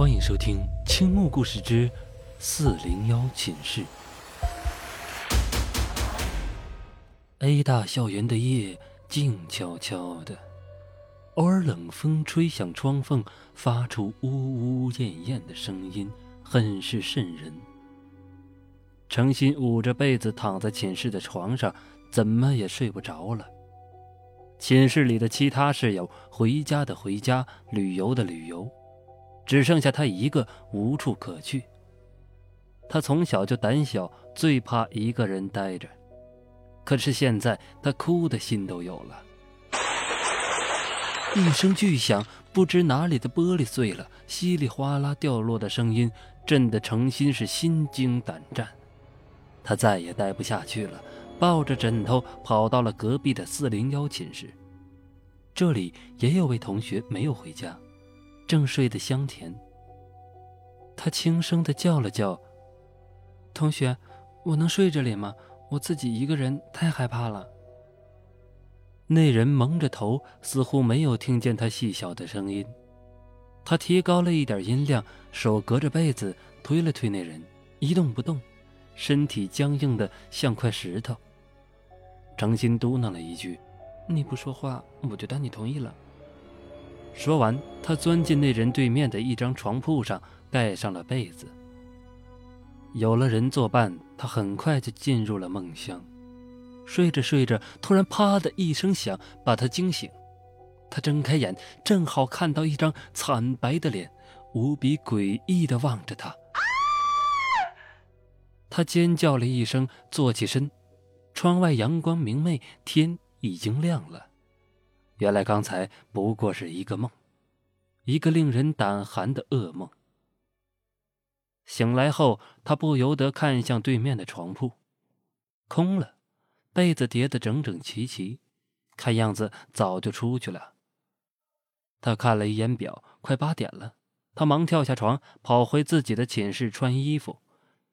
欢迎收听《青木故事之四零幺寝室》。A 大校园的夜静悄悄的，偶尔冷风吹响窗缝，发出呜呜咽咽的声音，很是瘆人。程心捂着被子躺在寝室的床上，怎么也睡不着了。寝室里的其他室友回家的回家，旅游的旅游，只剩下他一个无处可去。他从小就胆小，最怕一个人待着。可是现在他哭的心都有了。一声巨响，不知哪里的玻璃碎了，稀里哗啦掉落的声音震得程心是心惊胆战。他再也待不下去了，抱着枕头跑到了隔壁的四零幺寝室。这里也有位同学没有回家，正睡得香甜。他轻声的叫了叫：“同学，我能睡这里吗？”我自己一个人太害怕了。那人蒙着头，似乎没有听见他细小的声音。他提高了一点音量，手隔着被子推了推那人，一动不动，身体僵硬的像块石头。程心嘟囔了一句：“你不说话，我就当你同意了。”说完，他钻进那人对面的一张床铺上，盖上了被子。有了人作伴，他很快就进入了梦乡。睡着睡着，突然“啪”的一声响，把他惊醒。他睁开眼，正好看到一张惨白的脸，无比诡异的望着他。他尖叫了一声，坐起身。窗外阳光明媚，天已经亮了。原来刚才不过是一个梦，一个令人胆寒的噩梦。醒来后，他不由得看向对面的床铺，空了，被子叠得整整齐齐，看样子早就出去了。他看了一眼表，快八点了，他忙跳下床，跑回自己的寝室穿衣服。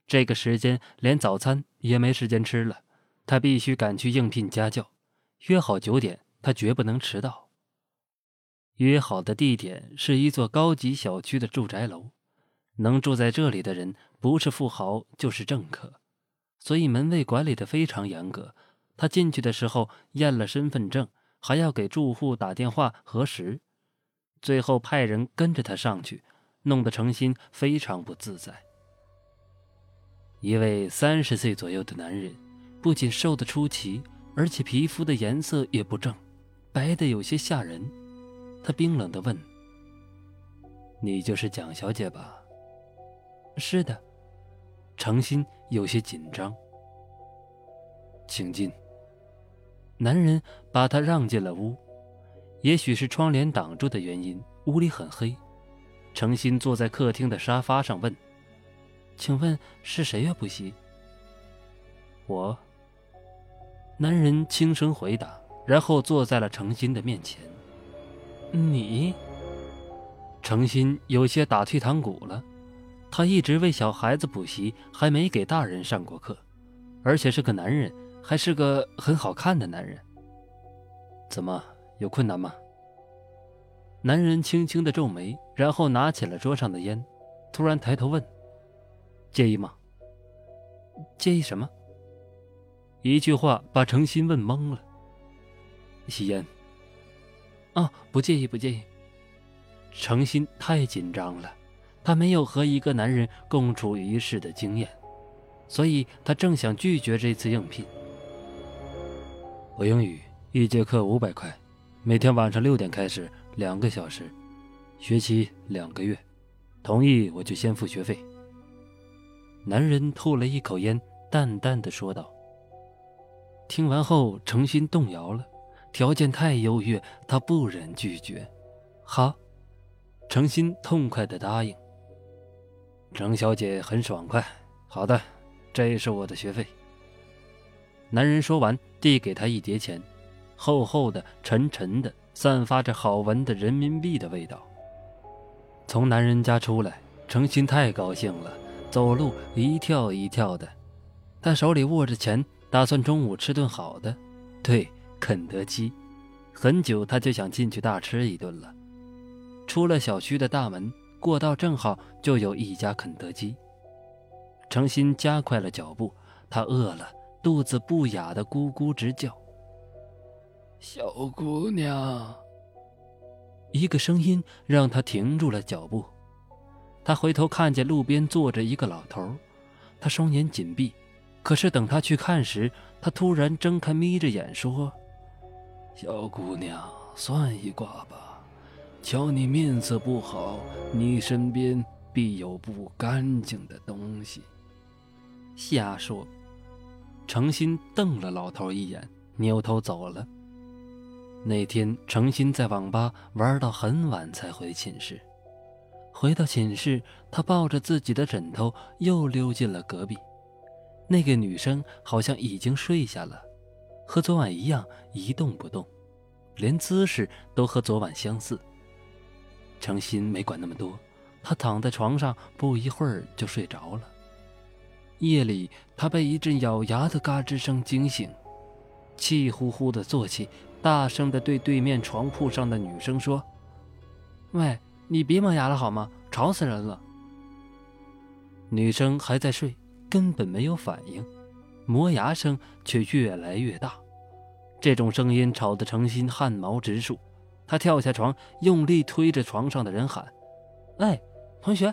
这个时间连早餐也没时间吃了，他必须赶去应聘家教，约好九点，他绝不能迟到。约好的地点是一座高级小区的住宅楼。能住在这里的人，不是富豪就是政客，所以门卫管理的非常严格。他进去的时候验了身份证，还要给住户打电话核实，最后派人跟着他上去，弄得程心非常不自在。一位三十岁左右的男人，不仅瘦得出奇，而且皮肤的颜色也不正，白的有些吓人。他冰冷的问：“你就是蒋小姐吧？”是的，程心有些紧张。请进。男人把他让进了屋，也许是窗帘挡住的原因，屋里很黑。程心坐在客厅的沙发上问：“请问是谁呀，不息？”我。男人轻声回答，然后坐在了程心的面前。你。程心有些打退堂鼓了。他一直为小孩子补习，还没给大人上过课，而且是个男人，还是个很好看的男人。怎么有困难吗？男人轻轻的皱眉，然后拿起了桌上的烟，突然抬头问：“介意吗？”“介意什么？”一句话把程心问懵了。吸烟。哦，不介意，不介意。程心太紧张了。他没有和一个男人共处一室的经验，所以他正想拒绝这次应聘。我英语一节课五百块，每天晚上六点开始，两个小时，学期两个月，同意我就先付学费。男人吐了一口烟，淡淡的说道。听完后，程心动摇了，条件太优越，他不忍拒绝。好，程心痛快的答应。程小姐很爽快。好的，这是我的学费。男人说完，递给她一叠钱，厚厚的、沉沉的，散发着好闻的人民币的味道。从男人家出来，程心太高兴了，走路一跳一跳的。他手里握着钱，打算中午吃顿好的，对，肯德基。很久他就想进去大吃一顿了。出了小区的大门。过道正好就有一家肯德基。程心加快了脚步，他饿了，肚子不雅的咕咕直叫。小姑娘，一个声音让他停住了脚步。他回头看见路边坐着一个老头，他双眼紧闭，可是等他去看时，他突然睁开，眯着眼说：“小姑娘，算一卦吧。瞧你面色不好，你身边必有不干净的东西。”瞎说！程心瞪了老头一眼，扭头走了。那天，程心在网吧玩到很晚才回寝室。回到寝室，他抱着自己的枕头又溜进了隔壁。那个女生好像已经睡下了，和昨晚一样一动不动，连姿势都和昨晚相似。程心没管那么多，他躺在床上，不一会儿就睡着了。夜里，他被一阵咬牙的嘎吱声惊醒，气呼呼的坐起，大声的对对面床铺上的女生说：“喂。”你别磨牙了好吗？吵死人了。女生还在睡，根本没有反应，磨牙声却越来越大。这种声音吵得程心汗毛直竖，他跳下床，用力推着床上的人喊：“哎，同学！”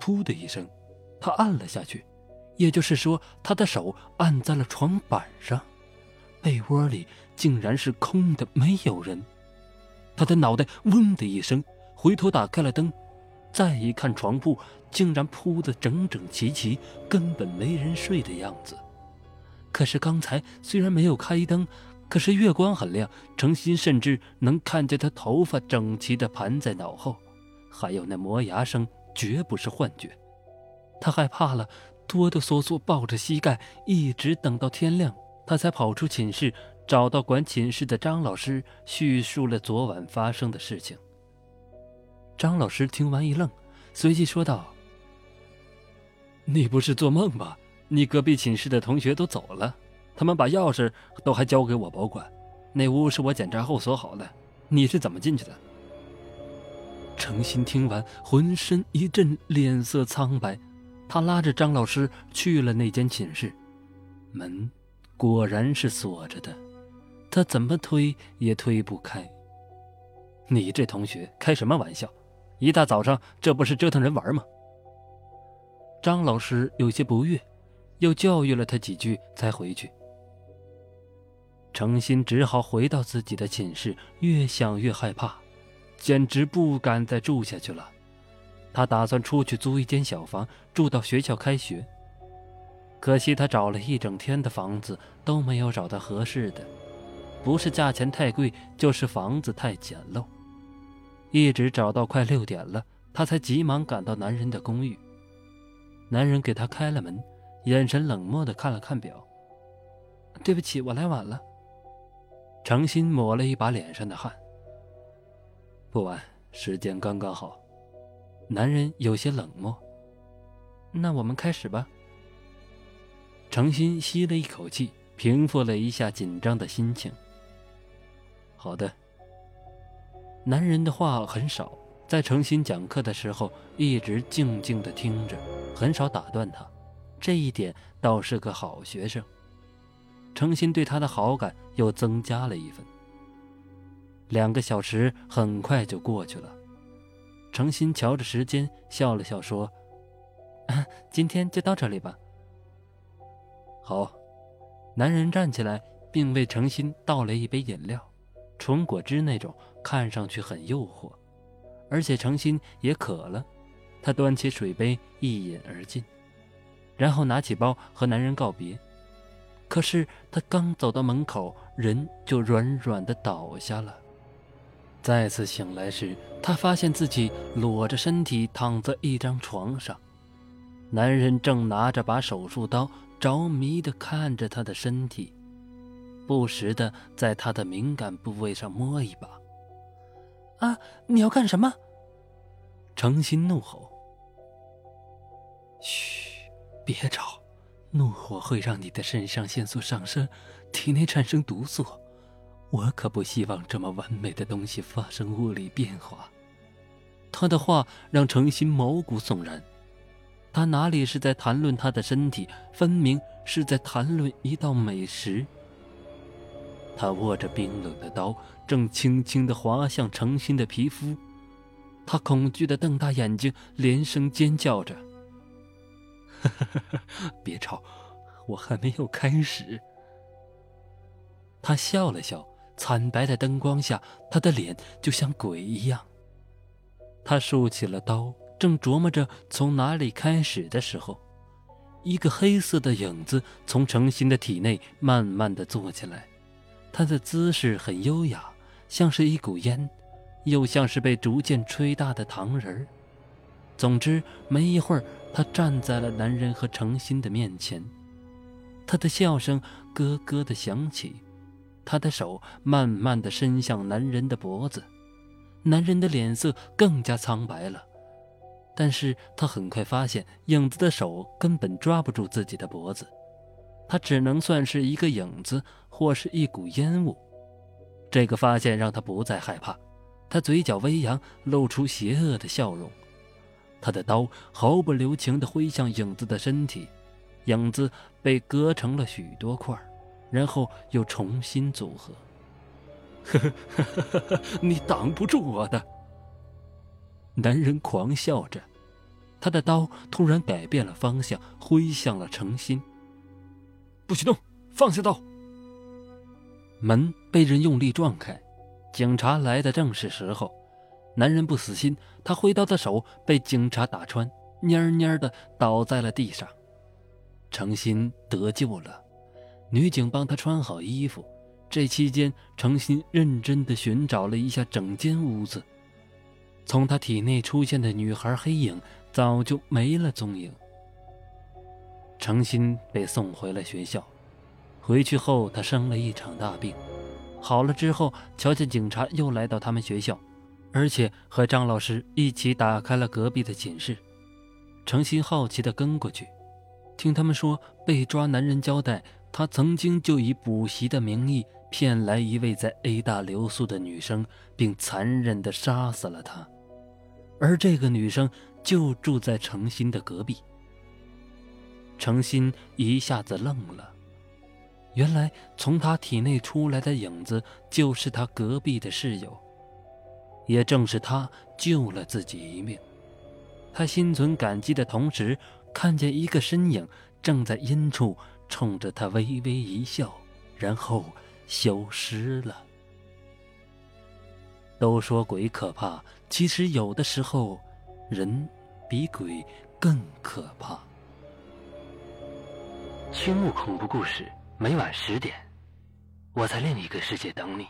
噗的一声，他按了下去，也就是说，他的手按在了床板上，被窝里竟然是空的，没有人。他的脑袋嗡的一声，回头打开了灯，再一看床铺，竟然铺得整整齐齐，根本没人睡的样子。可是刚才虽然没有开灯，可是月光很亮，程心甚至能看见他头发整齐地盘在脑后，还有那磨牙声，绝不是幻觉。他害怕了，哆哆嗦嗦抱着膝盖，一直等到天亮，他才跑出寝室。找到管寝室的张老师，叙述了昨晚发生的事情。张老师听完一愣，随即说道：“你不是做梦吧？你隔壁寝室的同学都走了，他们把钥匙都还交给我保管。那屋是我检查后锁好的，你是怎么进去的？”程心听完，浑身一震，脸色苍白。他拉着张老师去了那间寝室，门果然是锁着的。他怎么推也推不开。你这同学开什么玩笑？一大早上，这不是折腾人玩吗？张老师有些不悦，又教育了他几句，才回去。程心只好回到自己的寝室，越想越害怕，简直不敢再住下去了。他打算出去租一间小房，住到学校开学。可惜他找了一整天的房子，都没有找到合适的。不是价钱太贵，就是房子太简陋。一直找到快六点了，他才急忙赶到男人的公寓。男人给他开了门，眼神冷漠的看了看表：“对不起，我来晚了。”程心抹了一把脸上的汗：“不晚，时间刚刚好。”男人有些冷漠：“那我们开始吧。”程心吸了一口气，平复了一下紧张的心情。好的。男人的话很少，在诚心讲课的时候一直静静的听着，很少打断他，这一点倒是个好学生。诚心对他的好感又增加了一分。两个小时很快就过去了，诚心瞧着时间笑了笑说：“今天就到这里吧。”好。男人站起来，并为诚心倒了一杯饮料。纯果汁那种，看上去很诱惑，而且程心也渴了，他端起水杯一饮而尽，然后拿起包和男人告别。可是他刚走到门口，人就软软的倒下了。再次醒来时，他发现自己裸着身体躺在一张床上，男人正拿着把手术刀，着迷的看着他的身体。不时的在他的敏感部位上摸一把。啊！你要干什么？程心怒吼。嘘，别吵，怒火会让你的肾上腺素上升，体内产生毒素。我可不希望这么完美的东西发生物理变化。他的话让程心毛骨悚然。他哪里是在谈论他的身体，分明是在谈论一道美食。他握着冰冷的刀，正轻轻地划向程心的皮肤。他恐惧地瞪大眼睛，连声尖叫着：“ 别吵，我还没有开始。”他笑了笑，惨白的灯光下，他的脸就像鬼一样。他竖起了刀，正琢磨着从哪里开始的时候，一个黑色的影子从程心的体内慢慢的坐起来。他的姿势很优雅，像是一股烟，又像是被逐渐吹大的糖人儿。总之，没一会儿，他站在了男人和程心的面前。他的笑声咯咯的响起，他的手慢慢的伸向男人的脖子，男人的脸色更加苍白了。但是他很快发现，影子的手根本抓不住自己的脖子。他只能算是一个影子，或是一股烟雾。这个发现让他不再害怕，他嘴角微扬，露出邪恶的笑容。他的刀毫不留情地挥向影子的身体，影子被割成了许多块，然后又重新组合。呵呵，你挡不住我的！男人狂笑着，他的刀突然改变了方向，挥向了程心。不许动！放下刀！门被人用力撞开，警察来的正是时候。男人不死心，他挥刀的手被警察打穿，蔫蔫的倒在了地上。程心得救了，女警帮他穿好衣服。这期间，程心认真的寻找了一下整间屋子，从他体内出现的女孩黑影早就没了踪影。程心被送回了学校。回去后，他生了一场大病。好了之后，瞧见警察又来到他们学校，而且和张老师一起打开了隔壁的寝室。程心好奇地跟过去，听他们说，被抓男人交代，他曾经就以补习的名义骗来一位在 A 大留宿的女生，并残忍地杀死了她。而这个女生就住在程心的隔壁。程心一下子愣了，原来从他体内出来的影子就是他隔壁的室友，也正是他救了自己一命。他心存感激的同时，看见一个身影正在阴处冲着他微微一笑，然后消失了。都说鬼可怕，其实有的时候，人比鬼更可怕。青木恐怖故事，每晚十点，我在另一个世界等你。